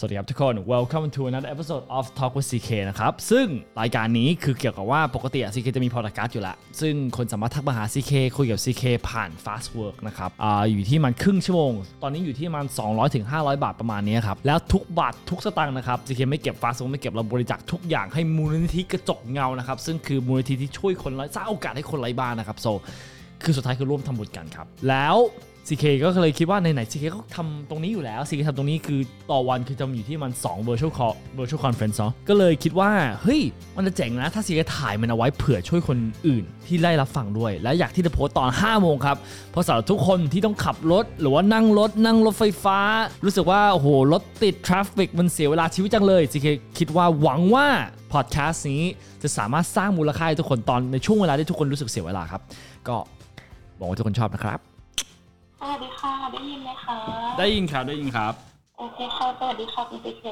สวัสดีครับทุกคน welcome to another episode of Talk with CK นะครับ ซึ่งรายการนี้คือเกี่ยวกับว่าปกติอะ CK จะมีพอดแคสต์อยู่ล้วซึ่งคนสามารถทักมาหา CK คุยกับ CK ผ่าน Fast Work นะครับออยู่ที่มันครึ่งชั่วโมง ตอนนี้อยู่ที่มัน 200ถึง500บาทประมาณนี้ครับ แล้วทุกบาททุกสตางค์นะครับ CK ไม่เก็บ Fast Work ไม่เก็บเราบริจาคทุกอย่างให้มูลนิธิกระจกเงานะครับ ซึ่งคือมูลนิธิที่ช่วยคนไร้สร้างโอกาสให้คนไร้บ้านนะครับ so คือสุดท้ายคือร่วมทำบุญกันครับ แล้ว CK ก็เลยคิดว่าในไหน CK ก็ทำตรงนี้อยู่แล้ว CK ทำตรงนี้คือต่อวันคือจะอยู่ที่มัน 2 virtual call virtual conference เนาะก็เลยคิดว่า เฮ้ย มันจะเจ๋งนะ ถ้า CK ถ่ายมันเอาไว้เผื่อช่วยคนอื่นที่ได้รับฟังด้วย และอยากที่จะโพสต์ตอน 5 โมงครับ เพราะสำหรับทุกคนที่ต้องขับรถ หรือว่านั่งรถ นั่งรถไฟฟ้า รู้สึกว่า โอ้โห รถติด traffic มันเสียเวลาชีวิตจังเลย CK คิดว่าหวังว่าพอดแคสต์นี้จะสามารถสร้างมูลค่าให้ทุกคนตอนในช่วงเวลาที่ทุกคนรู้สึกเสียเวลาครับก็หวังว่าทุกคนชอบนะครับ สวัสดีค่ะ ได้ยินไหมคะได้ยินครับได้ยินครับ โอเคค่ะสวัสดีค่ะคุณ CK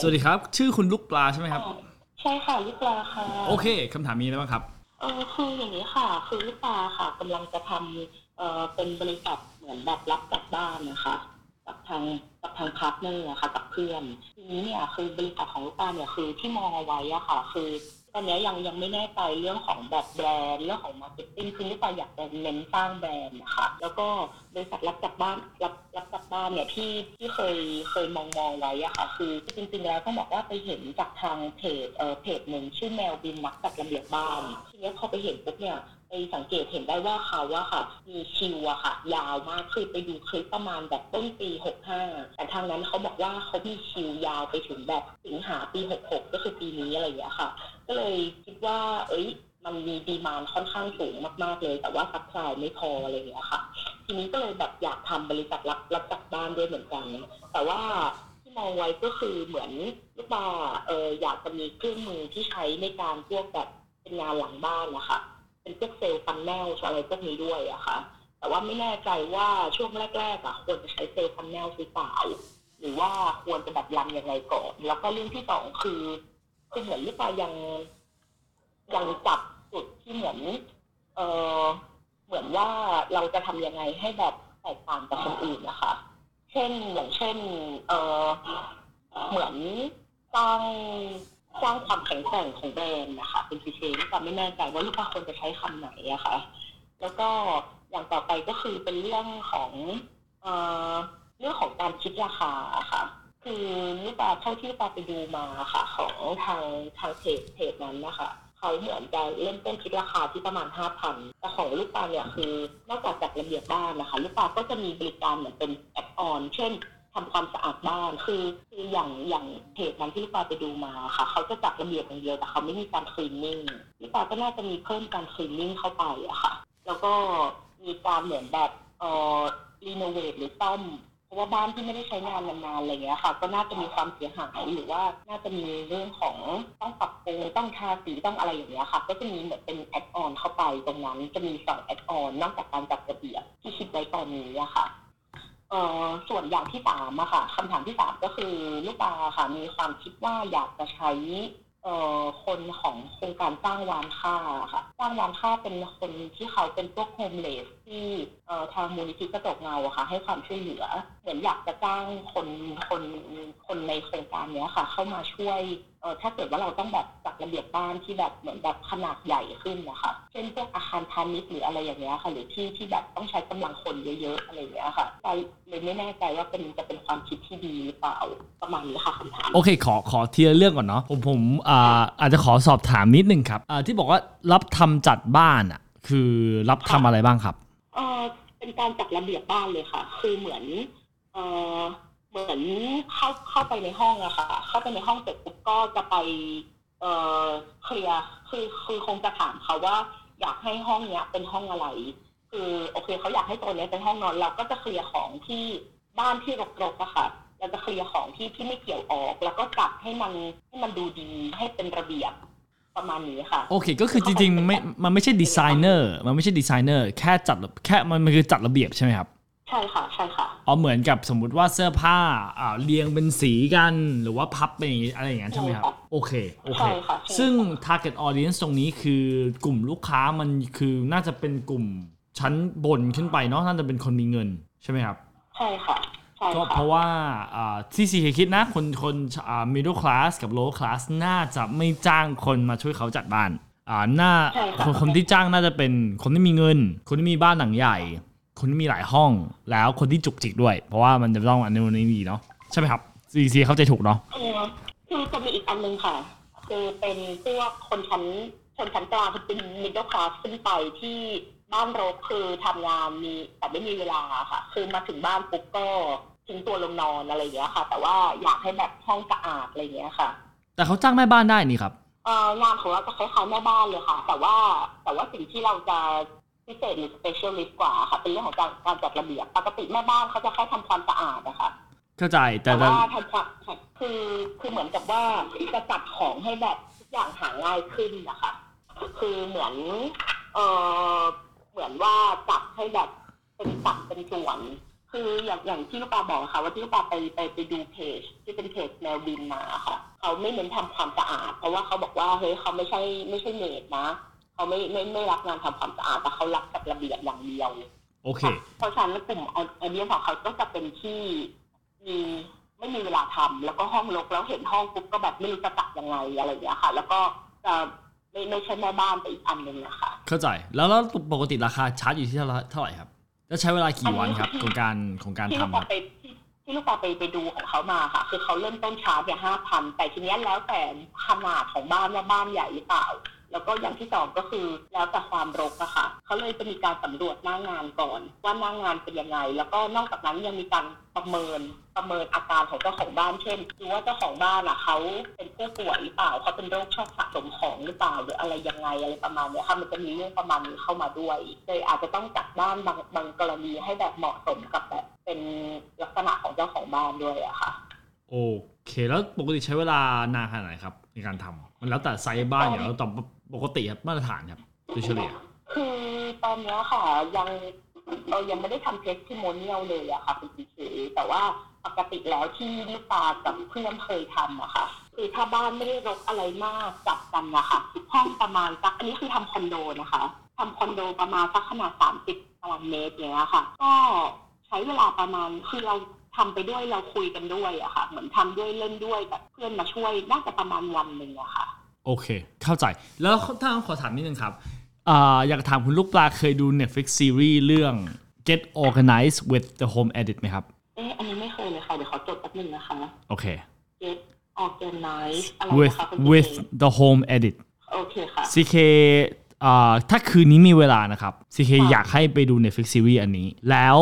สวัสดีครับ ชื่อคุณลูกปลาใช่ไหมครับ ใช่ค่ะลูกปลาค่ะโอเคคำถามมีอะไรบ้างครับ เออคืออย่างนี้ค่ะ คือลูกปลาค่ะกำลังจะทำเอ่อเป็นบริษัทเหมือนแบบรับจากบ้านนะคะกับทางกับทาง partner อะค่ะกับเพื่อนทีนี้เนี่ยคือบริษัทของลูกปลาเนี่ยคือที่มองเอาไว้อะค่ะ คือต อนนี้ยังยังไม่แน่ใจเรื่องของแบบแบรนด์เรื่องของ marketing คือลูกปลาอยากจะเน้นสร้างแบรนด์นะคะแล้วก็บริษัทรับจัดบ้านรับรับจัดบ้านเนี่ยที่ที่เคยเคยมองมองไว้อะค่ะ คือจริงๆแล้วต้องบอกว่าไปเห็นจากทางเพจเอ่อเพจหนึ่งชื่อแมวบินนักจัดระเบียบบ้านทีนี้พอไปเห็นปุ๊บเนี่ยไปสังเกตเห็นได้ว่าเขาอะค่ะ มีคิวอะค่ะ ยาวมากคือไปดูคลิปประมาณแบบต้นปี 65 แต่ทางนั้นเขาบอกว่าเขามีคิวยาวไปถึงแบบสิงหาปี 66 ก็คือปีนี้อะไรอย่างเงี้ยค่ะ ก็เลยคิดว่า เอ้ย มันมี demand ค่อนข้างสูงมากๆเลย แต่ว่า supply ไม่พออะไรอย่างเงี้ยค่ะ ทีนี้ก็เลยแบบอยากทำบริษัทรับรับจัดบ้านด้วยเหมือนกัน แต่ว่าที่มองไว้ก็คือเหมือนลูกปลาเอออยากจะมีเครื่องมือที่ใช้ในการพวกแบบเป็นงานหลังบ้านนะคะเป็นพวก sales funnel อะไรพวกนี้ด้วยอะค่ะ แต่ว่าไม่แน่ใจว่าช่วงแรกๆอะควรจะใช้ sales funnel หรือเปล่าหรือว่าควรจะแบบรันยังไงก่อน แล้วก็เรื่องที่สองคือ คือเหมือนลูกปลายังยังจับจุดที่เหมือนเออเหมือนว่าเราจะทำยังไงให้แบบแตกต่างจากคนอื่นนะคะ เช่นอย่างเช่น เออเหมือนสร้างสร้างความแข็งแกร่งของแบรนด์นะคะ เป็นพิเศษลูกปลาไม่แน่ใจว่าลูกปลาควรจะใช้คำไหนอะค่ะ แล้วก็อย่างต่อไปก็คือเป็นเรื่องของเอ่อเรื่องของการคิดราคาค่ะ คือลูกปลาเท่าที่ลูกปลาไปดูมาค่ะ ของทางทางเพจเพจนั้นนะคะเขาเหมือนจะเริ่มต้นคิดราคาที่ประมาณห้าพันแต่ของลูกปลาเนี่ยคือนอกจากจัดระเบียบบ้านนะคะ ลูกปลาก็จะมีบริการเหมือนเป็นแอดออน เช่นทำความสะอาดบ้านคือคืออย่างอย่างเพจนั้นที่ลูกปลาไปดูมาค่ะ เขาจะจัดระเบียบอย่างเดียวแต่เขาไม่มีการคลีนนิ่งลูกปลาก็น่าจะมีเพิ่มการคลีนนิ่งเข้าไปอะค่ะ แล้วก็มีการเหมือนแบบเอ่อรีโนเวทหรือซ่อม ราะว่าบ้านที่ไม่ได้ใช้งานนานๆอะไรเงี้ยค่ะ ก็น่าจะมีความเสียหายหรือว่าน่าจะมีเรื่องของต้องปรับปรุงต้องทาสีต้องอะไรอย่างเงี้ยค่ะ ก็จะมีเหมือนเป็นแอดออนเข้าไปตรงนั้นจะมีสองแอดออนนอกจากการจัดระเบียบที่คิดไว้ตอนนี้อะค่ะเอ่อส่วนอย่างที่สามอะค่ะคำถามที่สามก็คือลูกปลาค่ะ มีความคิดว่าอยากจะใช้เอ่อคนของโครงการสร้างวานค่าค่ะสร้างวานค่าเป็นคนที่เขาเป็นพวกโฮมเลส ที่ทางมูลนิธิกระจกเงาอะค่ะให้ความช่วยเหลือ เหมือนอยากจะจ้างคนคนคนในโครงการเนี้ยค่ะ เข้ามาช่วยถ้าเกิดว่าเราต้องแบบจัดระเบียบบ้านที่แบบเหมือนแบบขนาดใหญ่ขึ้นนะคะเช่นพวกอาคารพาณิชย์หรืออะไรอย่างเงี้ยค่ะ หรือที่ที่แบบต้องใช้กำลังคนเยอะๆอะไรอย่างเงี้ยค่ะเลยไม่แน่ใจว่าเป็นจะเป็นความคิดที่ดีหรือเปล่าประมาณนี้ค่ะคำถามโอเค ขอขอทีละเรื่องก่อนเนาะผมผมอ่าอาจจะขอสอบถามนิดนึงครับอ่าที่บอกว่ารับทำจัดบ้านอะคือรับทำอะไรบ้างครับ เออเป็นการจัดระเบียบบ้านเลยค่ะ คือเหมือนเออเหมือนเข้าเข้าไปในห้องอะค่ะ เข้าไปในห้องเสร็จปุ๊บก็จะไปเออเคลียร์คือคือคงจะถามเขาว่า อยากให้ห้องเนี้ยเป็นห้องอะไร คือโอเคเขาอยากให้ตัวเนี้ยเป็นห้องนอนเราก็จะเคลียร์ของที่บ้านที่รกๆอะค่ะเราจะเคลียร์ของที่ที่ไม่เกี่ยวออก แล้วก็จัดให้มันให้มันดูดีให้เป็นระเบียบ ประมาณนี้ค่ะ โอเค ก็คือจริงๆไม่มันไม่ใช่ดีไซเนอร์ มันไม่ใช่ดีไซเนอร์ แค่จัดแค่มันมันคือจัดระเบียบใช่ไหมครับ ใช่ค่ะ ใช่ค่ะ อ๋อ เหมือนกับสมมุติว่าเสื้อผ้าอ่าเรียงเป็นสีกัน หรือว่าพับเป็นอย่างงี้อะไรอย่างนั้นใช่ไหมครับใช่ค่ะโอเค โอเคใช่ค่ะใช่ซึ่ง target audience ตรงนี้คือกลุ่มลูกค้ามันคือน่าจะเป็นกลุ่มชั้นบนขึ้นไปเนาะ น่าจะเป็นคนมีเงินใช่ไหมครับ ใช่ค่ะใช่ช่ ก็ค่ะเพราะว่าอ่าที่ซีเคคิดนะ คนคนอ่า middle class กับ low class น่าจะไม่จ้างคนมาช่วยเขาจัดบ้านอ่าน่าใช่ค่ะคนคนที่จ้างน่าจะเป็นคนที่มีเงิน คนที่มีบ้านหลังใหญ่ คนที่มีหลายห้อง แล้วคนที่จุกจิกด้วย เพราะว่ามันจะต้องอันนู้นอันนี้เนาะใช่ไหมครับซีซีเข้าใจถูกเนาะเออคือจะมีอีกอันหนึงค่ะ คือเป็นพวกคนชั้นชนชั้นกลางคือเป็น middle class ขึ้นไปที่บ้านรกคือทำงานมีแต่ไม่มีเวลาค่ะ คือมาถึงบ้านปุ๊บก็ ทิ้งตัวลงนอนอะไรอย่างเงี้ยค่ะ แต่ว่าอยากให้แบบห้องสะอาดอะไรอย่างเงี้ยค่ะ แต่เขาจ้างแม่บ้านได้นี่ครับเอ่องานของเราจะคล้ายๆแม่บ้านเลยค่ะ แต่ว่าแต่ว่าสิ่งที่เราจะพิเศษหรือ specialist กว่าค่ะ เป็นเรื่องของการการจัดระเบียบปกติแม่บ้านเขาจะแค่ทำความสะอาดนะคะเข้าใจแต่แต่แต่ว่าทำความคือคือเหมือนกับว่าจะจัดของให้แบบทุกอย่างหาง่ายขึ้นนะคะ คือเหมือนเออเหมือนว่าจัดให้แบบเป็นสัดเป็นส่วน คืออย่างอย่างที่ลูกปลาบอกอะค่ะ ว่าที่ลูกปลาไปไปไปดูเพจ ที่เป็นเพจแมวบินมาค่ะ เขาไม่เน้นทำความสะอาด เพราะว่าเขาบอกว่าเฮ้ยเขาไม่ใช่ไม่ใช่เมดนะ เขาไม่ไม่ไม่รับงานทำความสะอาดแต่เขารับจัดระเบียบอย่างเดียวโอเคเพราะฉะนั้นกลุ่มออเดียนของเขาก็จะเป็นที่มีไม่มีเวลาทำแล้วก็ห้องรกแล้วเห็นห้องปุ๊บก็แบบไม่รู้จะจัดยังไงอะไรอย่างเงี้ยค่ะ แล้วก็จะไม่ไม่ใช่แม่บ้านไปอีกอันหนึ่งนะคะเข้าใจแล้วแล้วปกติราคาชาร์จอยู่ที่เท่าไหร่เท่าไหร่ครับ แล้วใช้เวลากี่วันครับของการของการที่ลูกทำคปารับไปที่ที่ลูกปาไปไปดูของเขามาค่ะ คือเขาเริ่มต้นชาร์จเนี่ยห้าพันแต่ทีเนี้ยแล้วแต่ขนาดของบ้านว่าบ้านใหญ่หรือเปล่า แล้วก็อย่างที่สองก็คือแล้วแต่ความรกอะค่ะเขาเลยจะมีการสำรวจหน้างานก่อน ว่าหน้างานเป็นยังไง แล้วก็นอกจากนั้นยังมีการประเมินประเมินอาการของเจ้าของบ้านเช่นดูว่าเจ้าของบ้านอะเขาเป็นผู้ป่วยหรือเปล่าเขาเป็นโรคชอบสะสมของหรือเปล่าหรืออะไรยังไงอะไรประมาณเนี้ยค่ะมันจะมีเรื่องประมาณนี้เข้ามาด้วยเลยอาจจะต้องจัดบ้านบางบางกรณีให้แบบเหมาะสมกับแบบเป็นลักษณะของเจ้าของบ้านด้วยอะค่ะ โอเค แล้วปกติใช้เวลานานขนาดไหนครับในการทำ มันแล้วแต่ไซส์บ้านอย่างแล้วแต่ปกติครับมาตรฐานครับโดยเฉลี่ย คือตอนนี้ค่ะยังเรายังไม่ได้ทำ testimonial เลยอะค่ะคุณซีเคแต่ว่าปกติแล้วที่ลูกปลากับเพื่อนเคยทำอะค่ะ คือถ้าบ้านไม่ได้รกอะไรมากจัดกันนะคะห้องประมาณสักอันนี้คือทำคอนโดนะคะทำคอนโดประมาณสักขนาด30ตารางเมตรเงี้ยค่ะ ก็ใช้เวลาประมาณคือเรา ทำไปด้วยเราคุยกันด้วยอะค่ะ เหมือนทำด้วยเล่นด้วยแบบเพื่อนมาช่วยน่าจะประมาณวันหนึ่งอะค่ะ โอเค เข้าใจแล้วถ้าขอถามนิดนึงครับอ่าอยากถามคุณลูกปลาเคยดู Netflix ซีรีส์เรื่อง Get Organized with the Home Edit ไหมครับ เอ๊ะอันนี้ไม่เคยเลยค่ะ เดี๋ยวขอจดแป๊บนึงนะคะ โอเค get organize อะไร with นะคะคุณ with เจ the Home Edit โอเคค่ะ CK อ่าถ้าคืนนี้มีเวลานะครับ CK อยากให้ไปดู Netflix ซีรีส์อันนี้ แล้ว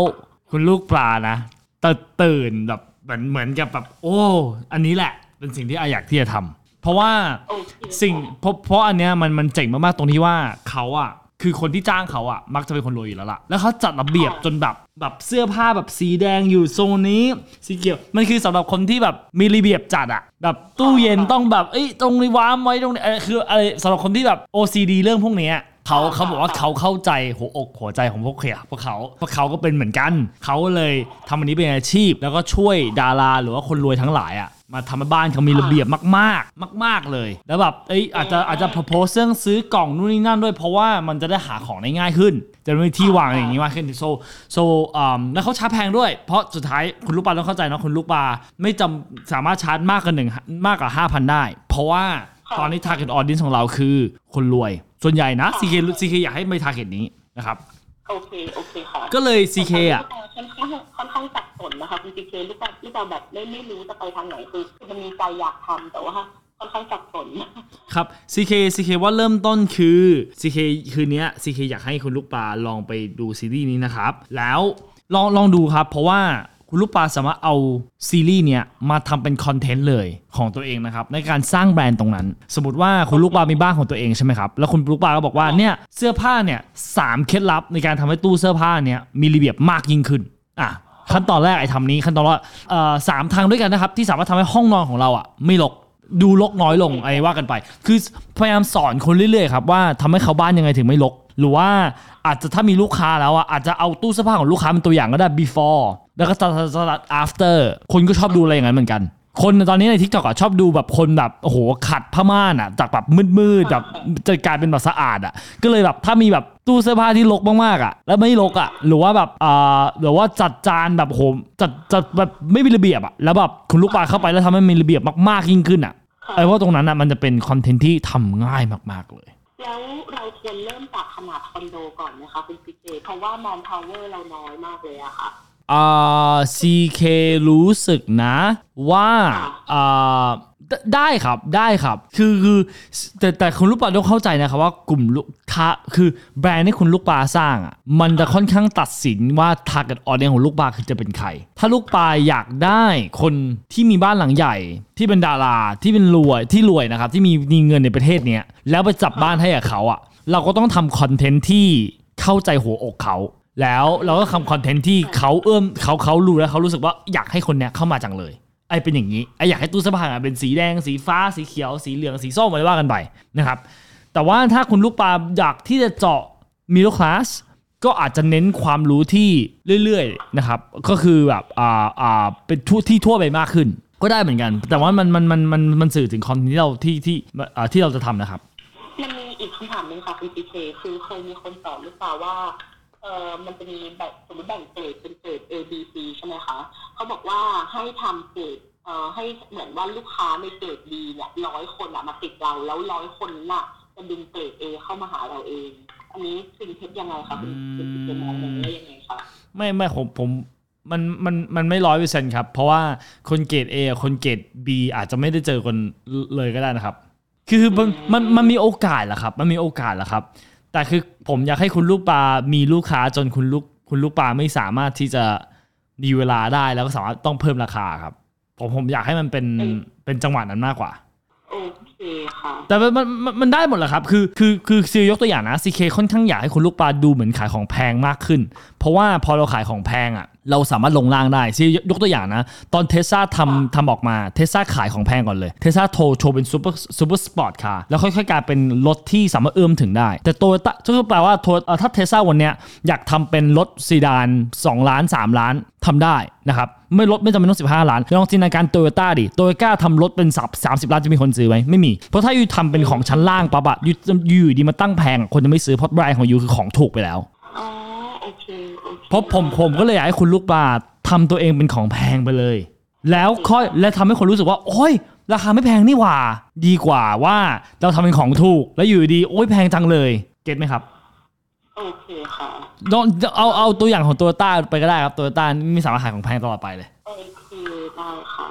คุณลูกปลานะ ตื่นตื่นแบบเหมือนเหมือนกับแบบโอ้ อันนี้แหละ เป็นสิ่งที่อาอยากที่จะทำเพราะว่าโอเคสิ่งเพราะเพราะอันเนี้ยมันมันเจ๋งมากๆตรงที่ว่าเขาอะคือคนที่จ้างเขาอะมักจะเป็นคนรวยอยู่แล้วล่ะ แล้วเขาจัดระเบียบจนแบบแบบเสื้อผ้าแบบสีแดงอยู่โซนนี้สีเขียว มันคือสำหรับคนที่แบบมีระเบียบจัดอะแบบตู้เย็นต้องแบบเอ้ยตรงนี้วางไว้ตรงนี้เออคืออะไรสำหรับคนที่แบบ OCD เรื่องพวกเนี้ย เขาเขาบอกว่าเขาเข้าใจหัวอกหัวใจของพวกเขียพวกเขาเพราะเขาก็เป็นเหมือนกัน เขาเลยทำอันนี้เป็นอาชีพ แล้วก็ช่วยดาราหรือว่าคนรวยทั้งหลายอะมาทำให้บ้านเขามีระเบียบมากๆ มาก ๆเลย แล้วแบบเอ้ยอาจจะอาจจะ propose เรื่องซื้อกล่องนู่นนี่นั่นด้วย เพราะว่ามันจะได้หาของได้ง่ายขึ้น จะมีที่วางอย่างนี้มากขึ้น so so อ่าแล้วเขาชาร์จแพงด้วย เพราะสุดท้ายคุณลูกปลาต้องเข้าใจนะคุณลูกปลาไม่จำสามารถชาร์จมากกว่าหนึ่งมากกว่า5,000ได้ เพราะว่า ตอนนี้ target audience ของเราคือคนรวย ส่วนใหญ่นะ CK CK อยากให้ไม่ target นี้นะครับโอเคโอเคค่ะก็เลย CK อะค่อนข้างค่อนข้างสับสนนะคะคุณพีเคลูกบอลลูกบอลแบบไม่ไม่รู้จะไปทางไหนคือคือมันมีใจอยากทำแต่ว่าค่อนข้างสับสนครับ CK CK ว่าเริ่มต้นคือ CK คืนเนี้ย CK อยากให้คุณลูกปลาลองไปดูซีรีส์นี้นะครับ แล้วลองลองดูครับ เพราะว่า คุณลูกปลาสามารถเอาซีรีส์เนี้ยมาทำเป็นคอนเทนต์เลยของตัวเองนะครับในการสร้างแบรนด์ตรงนั้น สมมติว่าคุณลูกปลามีบ้านของตัวเองใช่ไหมครับแล้วคุณลูกปลาก็บอกว่าเนี่ยเสื้อผ้าเนี่ยสามเคล็ดลับในการทำให้ตู้เสื้อผ้าเนี่ยมีระเบียบมากยิ่งขึ้นอะขั้นตอนแรกไอ้ทำนี้ขั้นตอนว่าสามทางด้วยกันนะครับที่สามารถทำให้ห้องนอนของเราอะไม่รกดูรกน้อยลงไอ้ว่ากันไป คือพยายามสอนคนเรื่อยๆครับว่าทำให้เขาบ้านยังไงถึงไม่รกหรือว่าอาจจะถ้ามีลูกค้าแล้วอะอาจจะเอาตู้เสื้อผ้าของลูกค้าเป็นตัวอย่างก็ได้ before แล้วก็ after คนก็ชอบดูอะไรอย่างนั้นเหมือนกัน คนตอนนี้ใน TikTok อะชอบดูแบบคนแบบโอ้โหขัดผ้าม่านอะจากแบบมืดๆแบบจะกลายเป็นแบบสะอาดอะก็เลยแบบถ้ามีแบบตู้เสื้อผ้าที่รกมากๆอะแล้วไม่รกอะหรือว่าแบบอ่าหรือว่าจัดจานแบบโหจัดจัดแบบไม่มีระเบียบอะแล้วแบบคุณลูกปลาเข้าไปแล้วทำให้มีระเบียบมากๆยิ่งขึ้นอะ CK ว่าตรงนั้นอะมันจะเป็น content ที่ทำง่ายมากๆเลย แล้วเราควรเริ่มจากขนาดคอนโดก่อนนะคะคุณพีเจเพราะว่าแมนพาวเวอร์เราน้อยมากเลยอะค่ะ อ่า CK รู้สึกนะว่าอ่าได้ครับได้ครับ คือคือแต่แต่คุณลูกปลาต้องเข้าใจนะครับว่ากลุ่มลูกค้าคือแบรนด์ที่คุณลูกปลาสร้างอะมันจะค่อนข้างตัดสินว่า target audience ของลูกปลาคือจะเป็นใคร ถ้าลูกปลาอยากได้คนที่มีบ้านหลังใหญ่ที่เป็นดาราที่เป็นรวยที่รวยนะครับ ที่มีมีเงินในประเทศเนี้ยแล้วไปจับบ้านให้กับเขาอะเราก็ต้องทำคอนเทนต์ที่เข้าใจหัวอกเขา แล้วเราก็ทำคอนเทนต์ที่เขาเอื้อมเขาเขารู้แล้วเขารู้สึกว่าอยากให้คนเนี้ยเข้ามาจังเลยไอเป็นอย่างนี้ไออยากให้ตู้เสื้อผ้าอะเป็นสีแดงสีฟ้าสีเขียวสีเหลืองสีส้มอะไรว่ากันไปนะครับแต่ว่าถ้าคุณลูกปลาอยากที่จะเจาะมิด d คลาสก็อาจจะเน้นความรู้ที่เรื่อยๆนะครับก็คือแบบอ่าอ่าเป็นทั่วที่ทั่วไปมากขึ้น ก็ได้เหมือนกัน แต่ว่ามันมันมันมันมันสื่อถึงคอนเทนต์ที่เราที่ที่อ่าที่เราจะทำนะครับมันมีอีกคำถามหนึ่งค่ะคุณพีเคคือเคยมีคนสอนหรือเปล่าว่า ออมันจะมีแบ่งสมมติแบ่งเกรดเป็นเกรด A B C ใช่ไหมคะเขาบอกว่าให้ทำเกรดเอ่อให้เหมือนว่าลูกค้าในเกรด B เนี่ยร้อยคนอะมาติดเราแล้วร้อยคนน่ะจะดึงเกรด A เข้ามาหาเราเอง อันนี้จริงเท็จยังไงคะคุณคุณพีเคมององได้ยังไงคะไม่ไม่ผมผมมันมันมันไม่ร้อยเปอร์เซ็นต์ครับ เพราะว่าคนเกรด A คนเกรด B อาจจะไม่ได้เจอคนเลยก็ได้นะครับ คือมันมันมันมีโอกาสแหละครับ มันมีโอกาสแหละครับ แต่คือผมอยากให้คุณลูกปลามีลูกค้าจนคุณลูกคุณลูกปลาไม่สามารถที่จะมีเวลาได้แล้วก็สามารถต้องเพิ่มราคาครับ ผมผมอยากให้มันเป็นเป็นจังหวะนั้นมากกว่าโอเคค่ะแต่มันมันมันมันได้หมดแหละครับ คือคือคือ CK ยกตัวอย่างนะ CK ค่อนข้างอยากให้คุณลูกปลาดูเหมือนขายของแพงมากขึ้น เพราะว่าพอเราขายของแพงอะเราสามารถลงล่างได้ CK ยกตัวอย่างนะ ตอนเทสซาทำทำออกมาเทสซาขายของแพงก่อนเลยเทสซาโทรโชว์เป็น super super sports car แล้วค่อยๆกลายเป็นรถที่สามารถเอื้อมถึงได้ แต่โตโยต้าก็แปลว่าโทเออถ้าเทสซาวันเนี้ยอยากทำเป็นรถซีดาน 2 ล้าน 3 ล้านทำได้นะครับไม่ลดไม่จำเป็นต้อง 15 ล้านลองจินตนาการโตโยต้าดิโตโยต้าทำรถเป็นสับ30 ล้านจะมีคนซื้อไหมไม่มี เพราะถ้าอยู่ทำเป็นของชั้นล่างปั๊บอะอยู่อยู่ดีมาตั้งแพงคนจะไม่ซื้อเพราะแบรนด์ของยูคือของถูกไปแล้ว เคโอเคเพราะผมผมก็เลยอยากให้คุณลูกปลาทำตัวเองเป็นของแพงไปเลย แล้วค่อยและทำให้คนรู้สึกว่า โอ้ย ราคาไม่แพงนี่หว่า ดีกว่าว่าเราทำเป็นของถูก แล้วอยู่ดี โอ้ยแพงจังเลยเก็ตไหมครับโอเคค่ะลองเอาเอาตัวอย่างของโตโยต้าไปก็ได้ครับโตโยต้าไม่สามารถขายของแพงตลอดไปเลยโอเคได้ค่ะ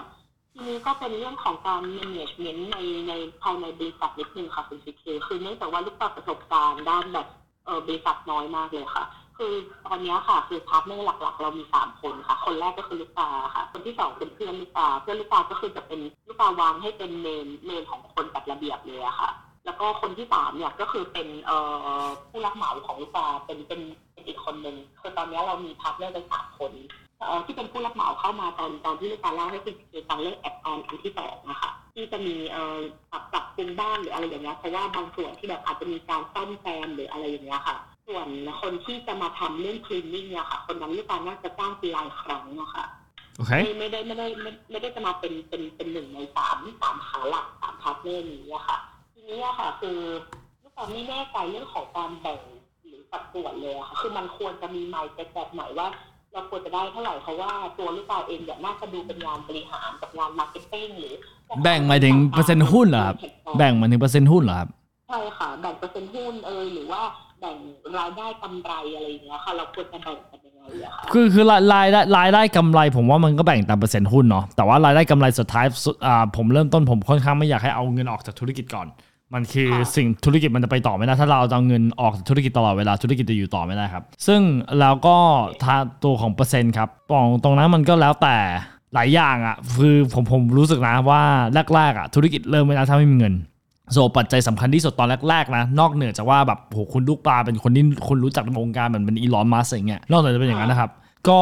ทีนี้ก็เป็นเรื่องของการ management ในในภายในบริษัทนิดนึงค่ะคุณซีเคคือเนื่องจากว่าลูกปลาประสบการณ์ด้านแบบเออบริษัทน้อยมากเลยค่ะ คือตอนนี้ค่ะคือ partner หลัก ๆ เรามีสามคนค่ะ คนแรกก็คือลูกปลาค่ะ คนที่สองเป็นเพื่อนลูกปลาเพื่อนลูกปลาก็คือจะเป็นลูกปลาวางให้เป็น main main ของคนจัดระเบียบเลยอะค่ะ แล้วก็คนที่สามเนี่ยก็คือเป็นเอ่อผู้รับเหมาของลูกปลาเป็นเป็นเป็นอีกคนหนึ่งคือตอนนี้เรามี partner กันสามคนเอ่อที่เป็นผู้รับเหมาเข้ามาตอนตอนที่ลูกปลาเล่าให้คุณซีเคฟังเรื่อง add-on อันที่สองนะคะที่จะมีเอ่อปรับปรับปรุงบ้านหรืออะไรอย่างเงี้ยเพราะว่าบางส่วนที่แบบอาจจะมีการซ่อมแซมหรืออะไรอย่างเงี้ยค่ะ ส่วนคนที่จะมาทำเรื่อง cleaning เนี่ยค่ะ คนนั้นลูกปลาน่าจะจ้างเป็นรายครั้งอะค่ะโอเคไม่ไม่ได้ไม่ได้ไม่ไม่ได้จะมาเป็นเป็นเป็นหนึ่งในสามสามขาหลักสาม partner นี้อะค่ะ ทีนี้อะค่ะ คือลูกปลาไม่แน่ใจเรื่องของการแบ่งหรือสัดส่วนเลยอะค่ะ คือมันควรจะมีไมล์แบบไหนว่าเราควรจะได้เท่าไหร่เพราะว่าตัวลูกปลาเองเนี่ยน่าจะดูเป็นงานบริหารกับงาน marketing หรือ แบ่งหมายถึงเปอร์เซ็นต์หุ้นเหรอครับแบ่งหมายถึงเปอร์เซ็นต์หุ้นเหรอครับใช่ค่ะแบ่งเปอร์เซ็นต์หุ้นเอยหรือว่า แบ่งรายได้กำไรอะไรอย่างเงี้ยค่ะเราควรจะแบ่งกันยังไงอะคะคือคือรายรายได้รายได้กำไรผมว่ามันก็แบ่งตามเปอร์เซ็นต์หุ้นเนาะแต่ว่ารายได้กำไรสุดท้ายสุดอ่าผมเริ่มต้นผมค่อนข้างไม่อยากให้เอาเงินออกจากธุรกิจก่อน มันคือสิ่งธุรกิจมันจะไปต่อไม่ได้ถ้าเราเอาเงินออกจากธุรกิจตลอดเวลาธุรกิจจะอยู่ต่อไม่ได้ครับ ซึ่งแล้วก็ถ้าตัวของเปอร์เซ็นต์ครับปองตรงนั้นมันก็แล้วแต่หลายอย่างอะคือผมผมรู้สึกนะว่าแรกๆอะธุรกิจเริ่มไม่ได้ถ้าไม่มีเงิน โซปัจจัยสำคัญที่สุดตอนแรกๆนะ นอกเหนือจากว่าแบบโหคุณลูกปลาเป็นคนที่คนรู้จักในวงการเหมือนเป็นอีลอนมัสก์อย่างเงี้ยนอกจากจะเป็นอย่างนั้นนะครับ ก็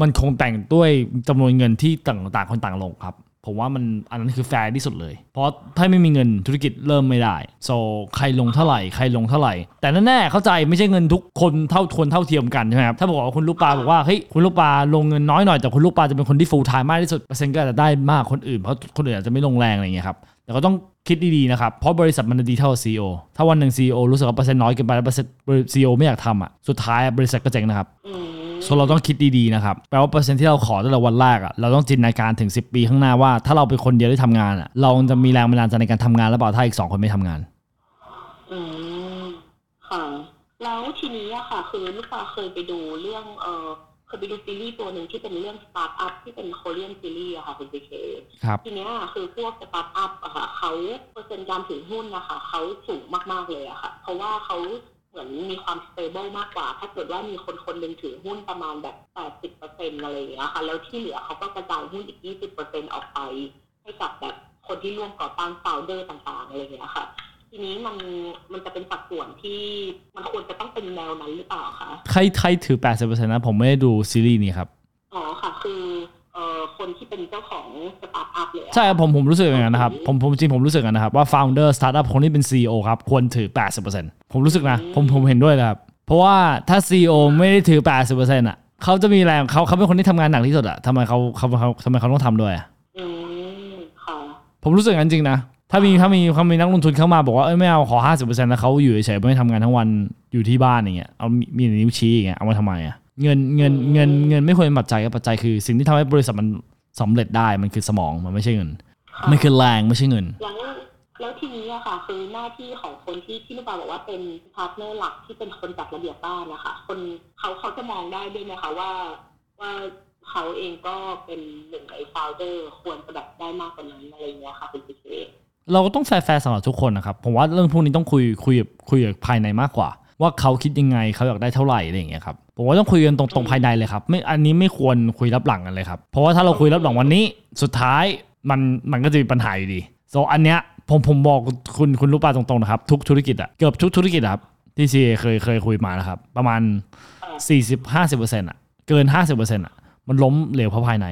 มันคงแต่งด้วยจำนวนเงินที่ต่างต่างคนต่างลงครับ ผมว่ามันอันนั้นคือแฟร์ที่สุดเลย เพราะถ้าไม่มีเงินธุรกิจเริ่มไม่ได้ so ใครลงเท่าไหร่ใครลงเท่าไหร่ แต่แน่ๆเข้าใจไม่ใช่เงินทุกคนเท่าทวนเท่าเทียมกันใช่ไหมครับถ้าบอกว่าคุณลูกปลาบอกว่าเฮ้ยคุณลูกปลาลงเงินน้อยหน่อยแต่คุณลูกปลาจะเป็นคนที่ full time มากที่สุดเปอร์เซ็นต์ก็จจะได้มากคนอื่นเพราะคนอื่นอาจจะไม่ลงแรงอะไรอย่างเงี้ยครับ แต่ก็ต้องคิดดีๆนะครับ เพราะบริษัทมันดีเท่า CEO ถ้าวันหนึ่ง CEO รู้สึกว่าเปอร์เซ็นต์น้อยเกินไปแล้วเปอร์เซ็นต์ CEO ไม่อยากทำอะสุดท้ายบริษัทก็เจ๊งนะครับอืมส่วนเราต้องคิดดีๆนะครับแปลว่าเปอร์เซ็นต์ที่เราขอตั้งแต่วันแรกอะเราต้องจินตนาการถึง 10 ปีข้างหน้าว่า ถ้าเราเป็นคนเดียวที่ทำงานอะเราจะมีแรงบันดาลใจในการทำงานหรือเปล่าถ้าอีกสองคนไม่ทำงานอืมค่ะแล้วทีนี้อะค่ะ คือลูกปลาเคยไปดูเรื่องเออ เคยไปดูซีรีส์ตัวหนึ่งที่เป็นเรื่องสตาร์ทอัพที่เป็น Korean series อะค่ะคุณซีเคครับทีเนี้ยคือพวกสตาร์ทอัพอะค่ะเขาเปอร์เซ็นต์การถือหุ้นนะคะเขาสูงมากๆเลยอะค่ะ เพราะว่าเขาเหมือนมีความ stable มากกว่า ถ้าเกิดว่ามีคนคนหนึ่งถือหุ้นประมาณแบบแปดสิบเปอร์เซ็นต์อะไรอย่างเงี้ยค่ะ แล้วที่เหลือเขาก็กระจายหุ้นอีกยี่สิบเปอร์เซ็นต์ออกไป ให้กับแบบคนที่ร่วมก่อตั้ง founder ต่างๆอะไรอย่างเงี้ยค่ะ ทีนี้มันมันจะเป็นสัดส่วนที่มันควรจะต้องเป็นแนวนั้นหรือเปล่าคะใครใครถือ 80%นะ ผมไม่ได้ดูซีรีส์นี้ครับ อ๋อค่ะ คือเอ่อคนที่เป็นเจ้าของสตาร์ทอัพเลยอะใช่ครับผมผมรู้สึกอย่างนั้นนะครับผมผมจริงผมรู้สึกอย่างนั้นนะครับว่า founder startup คนที่เป็น CEO ครับควรถือ 80%ผมรู้สึกนะผมผมเห็นด้วยนะครับเพราะว่าถ้า CEO ไม่ได้ถือ 80%อะเขาจะมีแรงเขาเขาเป็นคนที่ทำงานหนักที่สุดอะทำไมเขาเขาเขาทำไมเขาต้องทำด้วยอะอืมค่ะ ผมรู้สึกอย่างนั้นจริงนะ ถ้ามีถ้ามีเขามีนักลงทุนเข้ามาบอกว่าเอ้ยไม่เอาขอ50%แล้วเขาอยู่เฉยๆไม่ทำงานทั้งวันอยู่ที่บ้านอย่างเงี้ยเอามีนิ้วชี้อย่างเงี้ยเอามาทำไมอะเงินเงินเงินเงินไม่ควรเป็นปัจจัยครับปัจจัยคือ สิ่งที่ทำให้บริษัทมันสำเร็จได้มันคือสมองมันไม่ใช่เงินมันคือแรงไม่ใช่เงินแล้วแล้วทีนี้อะค่ะ คือหน้าที่ของคนที่ที่ลูกปลาบอกว่าเป็น partner หลักที่เป็นคนจัดระเบียบบ้านนะคะคนเขาเขาจะมองได้ด้วยไหมคะว่าว่าเขาเองก็เป็นหนึ่งใน founder ควรจะแบบได้มากกว่านั้นอะไรเงี้ยค่ะคุณซีเคเราก็ต้องแฟร์ๆสำหรับทุกคนนะครับผมว่าเรื่องพวกนี้ต้องคุยคุยกับคุยกับภายในมากกว่า ว่าเขาคิดยังไงเขาอยากได้เท่าไหร่อะไรอย่างเงี้ยครับผมว่าต้องคุยกันตรงๆภายในเลยครับไม่อันนี้ไม่ควรคุยลับหลังกันเลยครับเพราะว่าถ้าเราคุยลับหลังวันนี้สุดท้ายมันมันก็จะมีปัญหาอยู่ดี so อันเนี้ยผมผมบอกคุณคุณลูกปลาตรงๆนะครับ ทุกธุรกิจอะเกือบทุกธุรกิจอะครับที่ซีเคเคยคุยมานะครับ ประมาณ 40-50%อะเกิน 50%อะมันล้มเหลวเพราะภายใน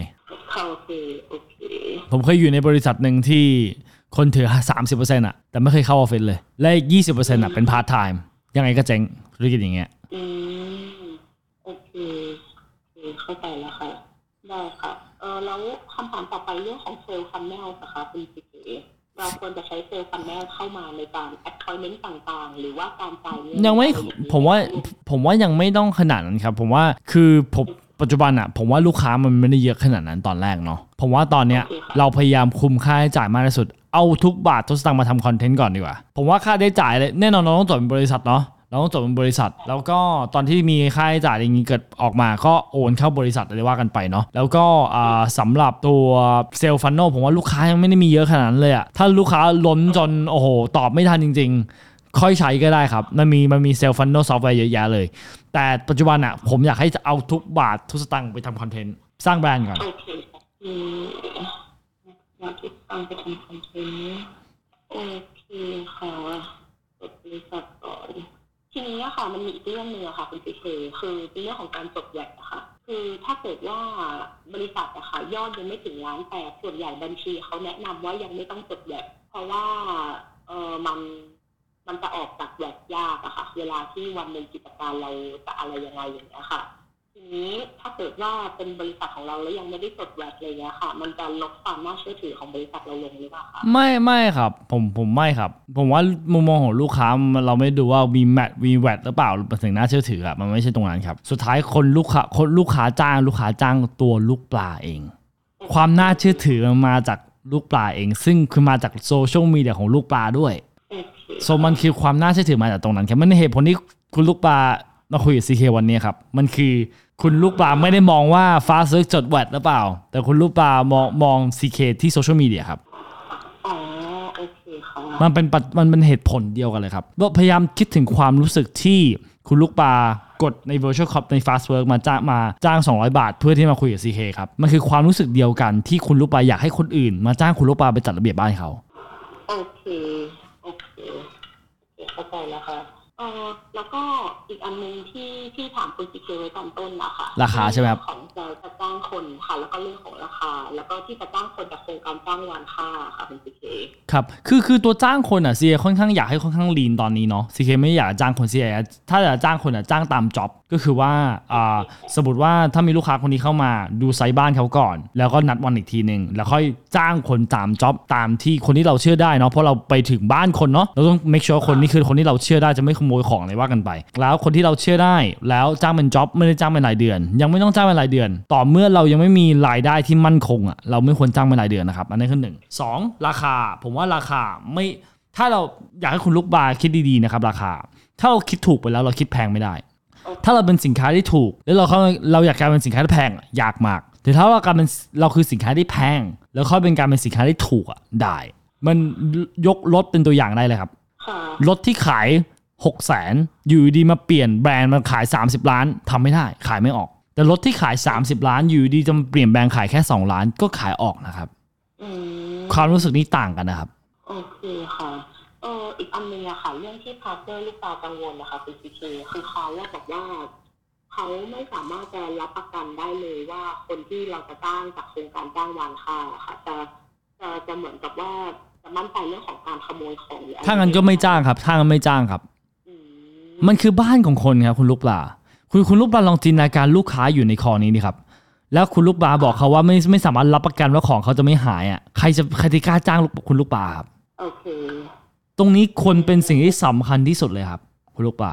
ค่ะโอเคโอเคผมเคยอยู่ในบริษัทหนึ่งที่ คนถือ 30%อะ แต่ไม่เคยเข้าออฟฟิศเลย และอีก20%อะเป็นพาร์ทไทม์ยังไงก็เจ๊งธุรกิจอย่างเงี้ยอืมโอเคโอเคเข้าใจแล้วค่ะได้ค่ะเออแล้วคำถามต่อไปเรื่องของ sales funnel นะคะคุณ CK เราควรจะใช้ sales funnel เข้ามาในการ appointment ต่างๆ หรือว่าการจ่ายเงินยังไม่อะรอย่งนี้ผมว่าผมว่ายังไม่ต้องขนาดนั้นครับ ผมว่าคือผม ปัจจุบันอะผมว่าลูกค้ามันไม่ได้เยอะขนาดนั้นตอนแรกเนาะผมว่าตอนเนี้ยเราพยายามคุมค่าใช้จ่ายมากที่สุด เอาทุกบาททุกสตางค์มาทำคอนเทนต์ก่อนดีกว่า ผมว่าค่าใช้จ่ายเลยแน่นอนเราต้องจดเป็นบริษัทเนาะเราต้องจดเป็นบริษัท แล้วก็ตอนที่มีค่าใช้จ่ายอย่างนี้เกิดออกมาก็โอนเข้าบริษัทอะไรว่ากันไปเนาะแล้วก็อ่าสำหรับตัว sales funnel ผมว่าลูกค้ายังไม่ได้มีเยอะขนาดนั้นเลยอะถ้าลูกค้าล้นจนโอ้โหตอบไม่ทันจริง ๆ ค่อยใช้ก็ได้ครับ มันมีมันมี sales funnel software เยอะแยะเลย แต่ปัจจุบันอะผมอยากให้เอาทุกบาททุกสตางค์ไปทำคอนเทนต์สร้างแบรนด์ก่อนโอเคค่ะอืมเอาตังค์ไปทำคอนเทนต์โอเคค่ะจดบริษัทก่อนทีนี้อะค่ะมันมีอีกเรื่องหนึ่งอะค่ะคุณพิเคคือเป็นเรื่องของการจดแวดอะค่ะคือถ้าเกิดว่าบริษัทอะค่ะยอดยังไม่ถึงล้านแปดส่วนใหญ่บัญชีเขาแนะนำว่ายังไม่ต้องจดแวดเพราะว่าเออมัน มันจะออกจากแวดยากอะค่ะ เวลาที่วันหนึ่งกิจการเราจะอะไรยังไงอย่างเงี้ยค่ะ ทีนี้ถ้าเกิดว่าเป็นบริษัทของเราแล้วยังไม่ได้จดแวดอะไรเงี้ยค่ะ มันจะลดความน่าเชื่อถือของบริษัทเราลงหรือเปล่าคะไม่ไม่ครับ ผมผมไม่ครับ ผมว่ามุมมองของลูกค้าเราไม่ดูว่ามีแมทมีแวดหรือเปล่ามันถึงน่าเชื่อถืออะมันไม่ใช่ตรงนั้นครับ สุดท้ายคนลูกค้าคนลูกค้าจ้างลูกค้าจ้างตัวลูกปลาเอง ความน่าเชื่อถือมันมาจากลูกปลาเอง ซึ่งคือมาจาก so เชียลมีเดียของลูกปลาด้วย โอเคโซมันคือความน่าเชื่อถือมาจากตรงนั้นครับมันเหตุผลที่คุณลูกปลามาคุยกับ CK วันนี้ครับ มันคือคุณลูกปลาไม่ได้มองว่า Fastwork จด VAT หรือเปล่า แต่คุณลูกปลามองมองซีเคที่โซเชียลมีเดียครับอ๋อโอเคค่ะมันเป็นปัจมันเป็นเหตุผลเดียวกันเลยครับว่าพยายามคิดถึงความรู้สึกที่คุณลูกปลากดใน virtual cop ใน fast work มาจ้างมาจ้าง 200 บาท เพื่อที่มาคุยกับ CK ครับ มันคือความรู้สึกเดียวกันที่คุณลูกปลาอยากให้คนอื่น มาจ้างคุณลูกปลาไปจัดระเบียบบ้านเขา โอเค โอเคโอ เข้าใจแล้วค่ะ เออแล้วก็อีกอันหนึงที่ที่ถามคุณซีเคไว้ตอนต้นนะคะราคาใช่ไหมครับของจะจะจ้างคนค่ะแล้วก็เรื่องของราคา แล้วก็ที่จะจ้างคนจากโครงการจ้างวานค่าค่ะคุณซีเคครับคือคือตัวจ้างคนอะซีค่อนข้างอยากให้ค่อนข้างลีนตอนนี้เนาะซีเคไม่อยากจ้างคนซีอยากถ้าจะจ้างคนอะจ้างตามจ็อบก็คือว่าอ่าสมมติว่าถ้ามีลูกค้าคนนี้เข้ามาดูไซต์บ้านเขาก่อน แล้วก็นัดวันอีกทีหนึ่งแล้วค่อยจ้างคนตามจ็อบตามที่คนที่เราเชื่อได้เนาะเพราะเราไปถึงบ้านคนเนาะเราต้อง make sure คนนี้คือคนที่เราเชื่อได้จะไม่ขโมยของอะไรว่ากันไป แล้วคนที่เราเชื่อได้แล้วจ้างเป็นจ็อบไม่ได้จ้างเป็นรายเดือน ยังไม่ต้องจ้างเป็นรายเดือน ต่อเมื่อเรายังไม่มีรายได้ที่มั่นคงอะเราไม่ควรจ้างเป็นรายเดือนนะครับอันนี้คือหนึ่งสองราคา ผมว่าราคาไม่ถ้าเราอยากให้คุณลูกบาร์คิดดีๆนะครับราคา ถ้าเราคิดถูกไปแล้วเราคิดแพงไม่ได้ ถ้าเราเป็นสินค้าที่ถูก แล้วเราเขาเราอยากกลายเป็นสินค้าที่แพงอะยากมาก แต่ถ้าเรากลายเป็นเราคือสินค้าที่แพง แล้วค่อยเป็นการเป็นสินค้าที่ถูกอะได้ มันยกรถเป็นตัวอย่างได้เลยครับค่ะรถที่ขาย 6 0แสนอยู่ดีมาเปลี่ยนแบรนด์มาขาย 30 ล้านทำไม่ได้ขายไม่ออก แต่รถที่ขาย 30 ล้านอยู่ดีจะมาเปลี่ยนแบรนด์ขายแค่ 2 ล้านก็ขายออกนะครับอืมความรู้สึกนี้ต่างกันนะครับโอเคค่ะเอออีกอันหนึงอะค่ะเรื่องที่พาร์ทเนอร์ลูกปลากังวลนะคะคุณ CK คือเขาว่าบอกว่าเขาไม่สามารถจะรับประกันได้เลยว่าคนที่เราจะจ้างจากโครงการจ้างวานค่าค่ะจะจะจะเหมือนกับว่าจะมั่นใจเรื่องของการขโมยของหรืออะไรถ้างั้นก็ไม่จ้างครับถ้างั้นไม่จ้างครับอื มมันคือบ้านของคนครับคุณลูกปลาคุณคุณลูกปลาลองจินตนาการลูกค้าอยู่ใน call นี้นี่ครับ แล้วคุณลูกปลาบอกเขาว่าไม่ไม่สามารถรับประกันว่าของเขาจะไม่หายอะใครจะใครจะกล้าจ้างลูกคุณลูกปลาครับโอเคตรงนี้คนเป็นสิ่งที่สำคัญที่สุดเลยครับ คุณลูกปลา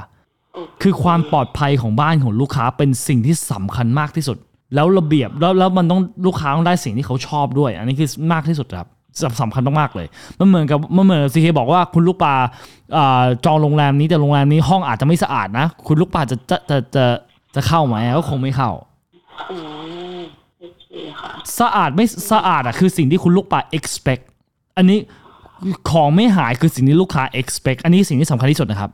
โเคือความปลอดภัยของบ้านของลูกค้าเป็นสิ่งที่สำคัญมากที่สุด แล้วระเบียบแล้วแล้วมันต้องลูกค้าต้องได้สิ่งที่เขาชอบด้วย อันนี้คือมากที่สุดครับ สำสำคัญมากๆเลย มันเหมือนกับมันเหมือนซีเคบอกว่าคุณลูกปลาอ่าจองโรงแรมนี้แต่โรงแรมนี้ห้องอาจจะไม่สะอาดนะ คุณลูกปลาจะจะจะจะจะเข้าไหมก็คงไม่เข้าอืมโอเคค่ะสะอาดไม่สะอาดอะคือสิ่งที่คุณลูกปลา expect อันนี้ของไม่หายคือสิ่งที่ลูกค้า expect อันนี้สิ่งที่สำคัญที่สุดนะครับ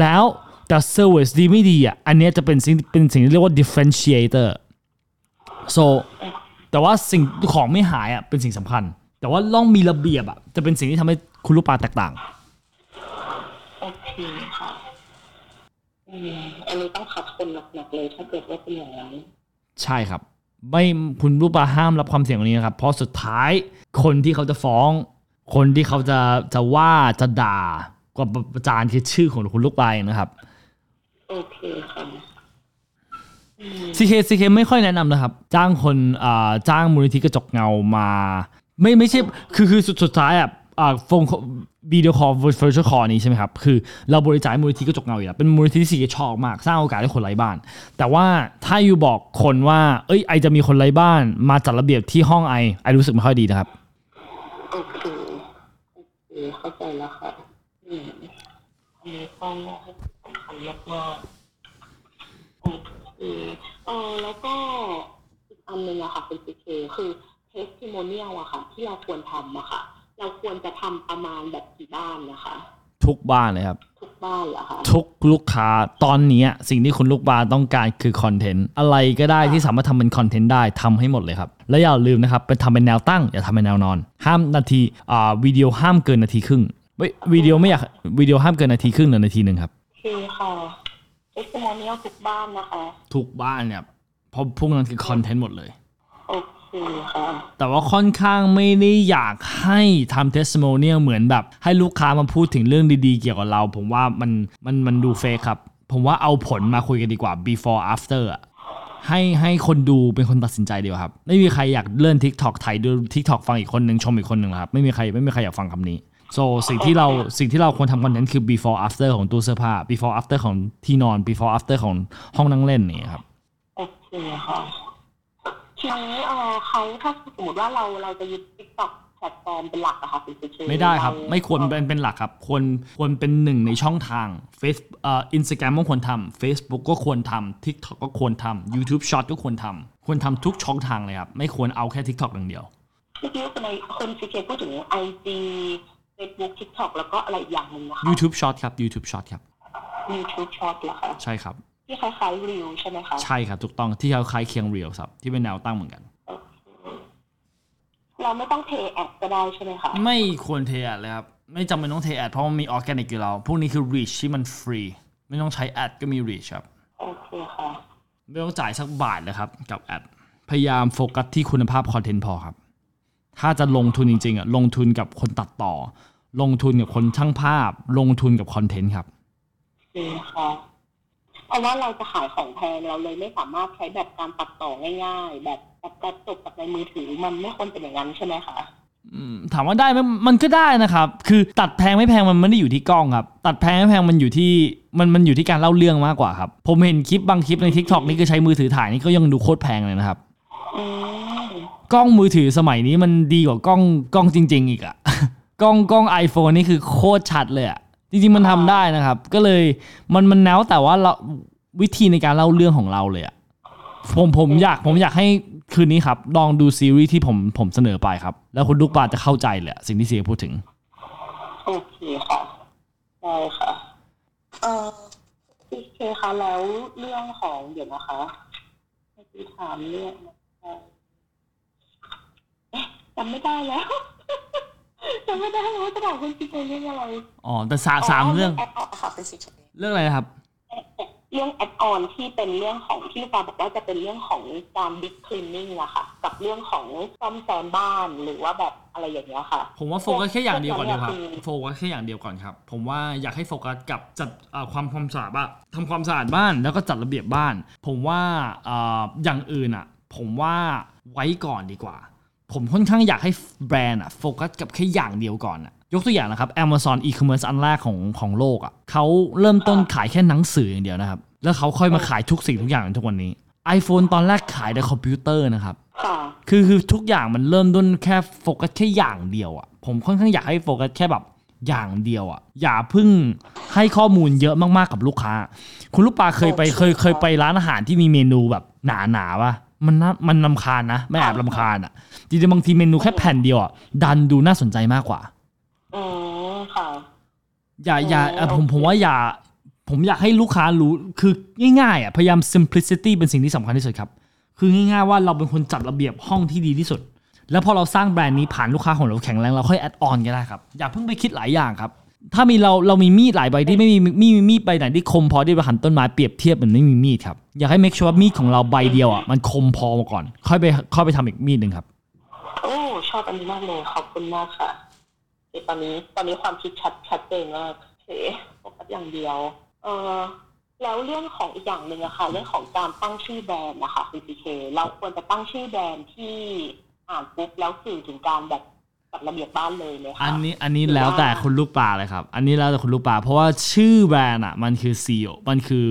แล้วแต่ service ดีไม่ดีอะอันเนี้ยจะเป็นสิ่งเป็นสิ่งที่เรียกว่า differentiator so แต่ว่าสิ่งของไม่หายอะเป็นสิ่งสำคัญ แต่ว่าต้องมีระเบียบอะจะเป็นสิ่งที่ทำให้คุณลูกปลาแตกต่าง โอเคค่ะอืมอันนี้ต้องคัดคนหนักๆเลยถ้าเกิดว่าเป็นอย่างนั้นใช่ครับ ไม่คุณลูกปลาห้ามรับความเสี่ยงตรงนี้นะครับเพราะสุดท้ายคนที่เขาจะฟ้อง คนที่เขาจะจะว่าจะด่ากว่าประจานคือชื่อของคุณลูกปลาเองนะครับ โอเคค่ะอืม CK CK ไม่ค่อยแนะนำนะครับ จ้างคนอ่าจ้างมูลนิธิกระจกเงามา ไม่ไม่ใช่คือคือสุดสุดท้ายอะอ่าโฟนวิดีโอคอล virtual call นี้ใช่ไหมครับ คือเราบริจาคมูลนิธิกระจกเงาอยู่แล้ว เป็นมูลนิธิที่ CK ชอบมาก สร้างโอกาสให้คนไร้บ้าน แต่ว่าถ้าอยู่บอกคนว่า เอ้ยไอจะมีคนไร้บ้าน มาจัดระเบียบที่ห้องไอ ไอรู้สึกไม่ค่อยดีนะครับ โอเค โอเค เข้าใจแล้วค่ะอืมอันนี้ต้องให้สำคัญมากๆโอเคเออแล้วก็อีกอันหนึ่งอะค่ะเป็น CK คือ testimonial อะค่ะ ที่เราควรทำอะค่ะ เราควรจะทำประมาณแบบกี่บ้านนะคะ ทุกบ้านเลยครับ ทุกบ้านเหรอคะทุกลูกค้าตอนนี้สิ่งที่คุณลูกบาร์ต้องการคือคอนเทนต์อะไรก็ได้ที่สามารถทำเป็นคอนเทนต์ได้ทำให้หมดเลยครับ และอย่าลืมนะครับเป็นทำเป็นแนวตั้ง อย่าทำเป็นแนวนอน ห้ามนาทีอ่าวิดีโอห้ามเกินนาทีครึ่งเว้ยวิดีโอไม่อยากวิดีโอห้ามเกินนาทีครึ่งหรือนาทีหนึ่งครับโอเคค่ะ testimonial ทุกบ้านนะคะ ทุกบ้านเนี่ยเพราะพวกนั้นคือคอนเทนต์หมดเลยโอเคค่ะ แต่ว่าค่อนข้างไม่ได้อยากให้ทำ testimonial เหมือนแบบ ให้ลูกค้ามาพูดถึงเรื่องดีๆ เกี่ยวกับเรา ผมว่ามันมันมันดูเฟคครับ ผมว่าเอาผลมาคุยกันดีกว่า before after อะให้ให้คนดูเป็นคนตัดสินใจดีกว่าครับ ไม่มีใครอยากเลื่อน TikTok ไถ่ายดู TikTok ฟังอีกคนหนึ่งชมอีกคนหนึ่งครับ ไม่มีใครไม่มีใครอยากฟังคำนี้ so สิ่งที่เราสิ่งที่เราควรทำคอนเทนต์คือ before after ของตู้เสื้อผ้า before after ของที่นอน before after ของห้องนั่งเล่นนี่ครับโอเคค่ะ ทีนี้เออเขาถ้าสมมติว่าเราเราจะยึด TikTok แพลตฟอร์มเป็นหลักอะค่ะคุณเชไม่ได้ครับเาไม่ควรเป็นเป็นหลักครับ ควรควรเป็นหนึ่งในช่องทาง Face เอ่ออินสตาแกรมก็ควรทำ Facebook ก็ควรทำ TikTok ก็ควรทำ YouTube Short ก็ควรทำควรทำทุกช่องทางเลยครับ ไม่ควรเอาแค่ TikTok อย่างเดียวเมื่อกี้คุณในคน CK พูดถึง IG Facebook TikTok แล้วก็อะไรอีกอย่างหนึ่งนะคะ YouTube Short ครับ YouTube Short ครับ YouTube Short เหรอคะใช่ครับ ที่คล้ายๆ Reel ใช่ไหมคะใช่ครับถูกต้องที่เขาคล้ายเคียง Reels ครับ ที่เป็นแนวตั้งเหมือนกันโอเคเราไม่ต้อง pay ad ก็ได้ใช่ไหมคะไม่ควร pay ad เลยครับ ไม่จำเป็นต้อง pay ad เพราะมันมีออร์แกนิกอยู่แล้ว พวกนี้คือ reach ที่มันฟรี ไม่ต้องใช้ ad ก็มี reach ครับโอเคค่ะไม่ต้องจ่ายสักบาทเลยครับ กับแอดพยายามโฟกัสที่คุณภาพคอนเทนต์พอครับถ้าจะลงทุนจริงๆอะลงทุนกับคนตัดต่อ ลงทุนกับคนช่างภาพ ลงทุนกับคอนเทนต์ครับโอเคค่ะเพ ราะว่าเราจะขายของแพงเราเลยไม่สามารถใช้แบบการตัดต่อง่ายๆ แบบแบบการจบกับในมือถือมันไม่ควรเป็นอย่างนั้นใช่ไหมคะอืมถามว่าได้ไหมมันก็ได้นะครับ คือตัดแพงไม่แพงมันไม่ได้อยู่ที่กล้องครับ ตัดแพงไม่แพงมันอยู่ที่มันมันอยู่ที่การเล่าเรื่องมากกว่าครับ ผมเห็นคลิปบางคลิปใน TikTok นี่ก็ใช้มือถือถ่ายนี่ก็ยังดูโคตรแพงเลยนะครับอืมกล้องมือถือสมัยนี้มันดีกว่ากล้องกล้องจริง ๆ อีกอะกล้องกล้อง iPhone นี่คือโคตรชัดเลยอะ จริงๆมันทำได้นะครับ ก็เลยมันมันแนวแต่ว่าเราวิธีในการเล่าเรื่องของเราเลยอะผมผมอยากผมอยากให้คืนนี้ครับ ลองดูซีรีส์ที่ผมผมเสนอไปครับ แล้วคุณลูกปลาจะเข้าใจเลยสิ่งที่เสียพูดถึง โอเคค่ะได้ค่ะเอ่อโอเคค่ะแล้วเรื่องของเดี๋ยวนะคะเมื่อกี้ถามเรื่องจำไม่ได้แล้ว จำไม่ได้แล้วว่าจะบอกคุณพี่เจเรื่องอะไรอ๋อแต่สามสามเรื่องแอดออนค่ะเป็นสิเรื่องอะไรนะครับ เรื่องแอดออนที่เป็นเรื่องของที่ลูกปาบอกว่าจะเป็นเรื่องของการบิ๊กคลีนนิ่งอะค่ะ กับเรื่องของซ่อมแซมบ้านหรือว่าแบบอะไรอย่างเงี้ยค่ะ ผมว่าโฟกัสแค่อย่างเดียวก่อนดีกว่าครับคือโฟกัสแค่อย่างเดียวก่อนครับ ผมว่าอยากให้โฟกัสกับจัดเอ่อความความสะอาดบ้านทำความสะอาดบ้านแล้วก็จัดระเบียบบ้าน ผมว่าเอ่ออย่างอื่นอะผมว่าไว้ก่อนดีกว่า ผมค่อนข้างอยากให้แบรนด์อะโฟกัสกับแค่อย่างเดียวก่อนอะยกตัวอย่างนะครับ Amazon e-commerce อันแรกของของโลกอะเขาเริ่มต้นขายแค่หนังสืออย่างเดียวนะครับ แล้วเขาค่อยมาขายทุกสิ่งทุกอย่างในทุกวันนี้ iPhone ตอนแรกขายแต่คอมพิวเตอร์นะครับค่ะคือคือทุกอย่างมันเริ่มต้นแค่โฟกัสแค่อย่างเดียวอะ่ะผมค่อนข้างอยากให้โฟกัสแค่แบบอย่างเดียวอะ่ะอย่าเพึ่งให้ข้อมูลเยอะมากๆกับลูกค้า คุณลูกปลาเคยไปเคยเคยไปร้านอาหารที่มีเมนูแบบหนาหนาๆป่ะ มันน่ามันรำคาญนะไม่แอบรำคาญอะ่ะจริงๆบางทีเมนูแค่แผ่นเดียวอะ่ะดันดูน่าสนใจมากกว่าอืมค่ะอย่าอย่าเอ่อผมโอเคผมว่าอย่า ผมอยากให้ลูกค้ารู้คือง่ายๆอะพยายาม simplicity เป็นสิ่งที่สำคัญที่สุดครับ คือง่ายๆว่าเราเป็นคนจัดระเบียบห้องที่ดีที่สุด แล้วพอเราสร้างแบรนด์นี้ผ่านลูกค้าของเราแข็งแรงเราค่อยแอดออนก็ได้ครับอย่าเพิ่งไปคิดหลายอย่างครับ ถ้ามีเราเรามีมีดหลายใบที่ไม่มีมีมีมีดใบไหนที่คมพอที่จะหั่นต้นไม้เปรียบเทียบเหมือนไม่มีมีดครับอยากให้ make sure ว่ามีดของเราใบเดียวอะมันคมพอมาก่อน ค่อยไปค่อยไปทำอีกมีดหนึ่งครับโอ้ชอบอันนี้มากเลยขอบคุณมากค่ะเดี๋ยวตอนนี้ตอนนี้ความคิดชัดชัดเจนมากโอเคโฟกัสอย่างเดียว เออแล้วเรื่องของอีกอย่างหนึ่งอะค่ะเรื่องของการตั้งชื่อแบรนด์นะคะคุณ CK เราควรจะตั้งชื่อแบรนด์ที่อ่านปุ๊บแล้วสื่อถึงการแบบ จัดระเบียบบ้านเลยไหมคะอันนี้อันนี้แล้วแต่คุณลูกปลาเลยครับ อันนี้แล้วแต่คุณลูกปลาเพราะว่าชื่อแบรนด์อะมันคือ CEO มันคือ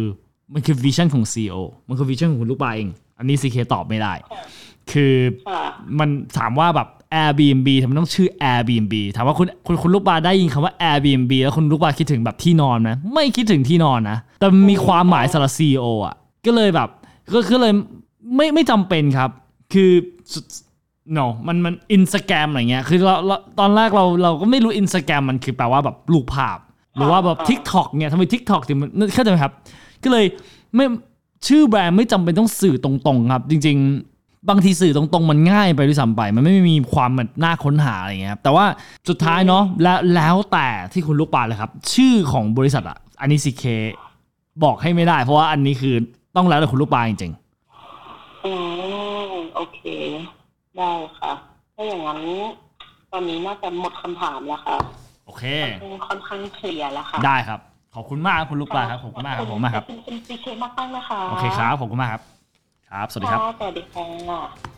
มันคือ vision ของ CEO มันคือ vision ของคุณลูกปลาเอง อันนี้ CK ตอบไม่ได้ คือค่ะมันถามว่าแบบ Airbnb ทำไมต้องชื่อ Airbnb ถามว่าคุณคุณคุณลูกปลาได้ยินคำว่า Airbnb แล้วคุณลูกปลาคิดถึงแบบที่นอนไหมไม่คิดถึงที่นอนนะ แต่มันมีความหมายสำหรับ CEO อะ ก็เลยแบบ ก็ก็เลยไม่ไม่จำเป็นครับ คือ no มันมันอินสแกรมอะไรเงี้ย คือเราเราตอนแรกเราเราก็ไม่รู้อินสแกรมมันคือแปลว่าแบบรูปภาพ หรือว่าแบบ TikTok เนี่ยทำไม TikTok ถึงมันเข้าใจไหมครับ ก็เลยไม่ชื่อแบรนด์ไม่จำเป็นต้องสื่อตรงๆครับ จริง ๆ บางทีสื่อตรงๆ มันง่ายไปด้วยซ้ำไป มันไม่มีความแบบน่าค้นหาอะไรเงี้ยครับแต่ว่าสุดท้ายเนาะแล้วแล้วแต่ที่คุณลูกปลาเลยครับ ชื่อของบริษัทอะอันนี้ CK บอกให้ไม่ได้ เพราะว่าอันนี้คือต้องแล้วแต่คุณลูกปลาจริงอืมโอเค ได้ค่ะ ถ้าอย่างนั้น ตอนนี้น่าจะหมดคำถามแล้วค่ะๆโอเค ค่อนข้างเคลียร์แล้วค่ะได้ครับ ขอบคุณมากครับคุณลูกปลาครับขอบคุณมากครับผมมากครับเป็นเป็นซีเคมากมากๆนะคะโอเคครับขอบคุณมากครับ ครับ สวัสดีครับสวัสดีค่ะ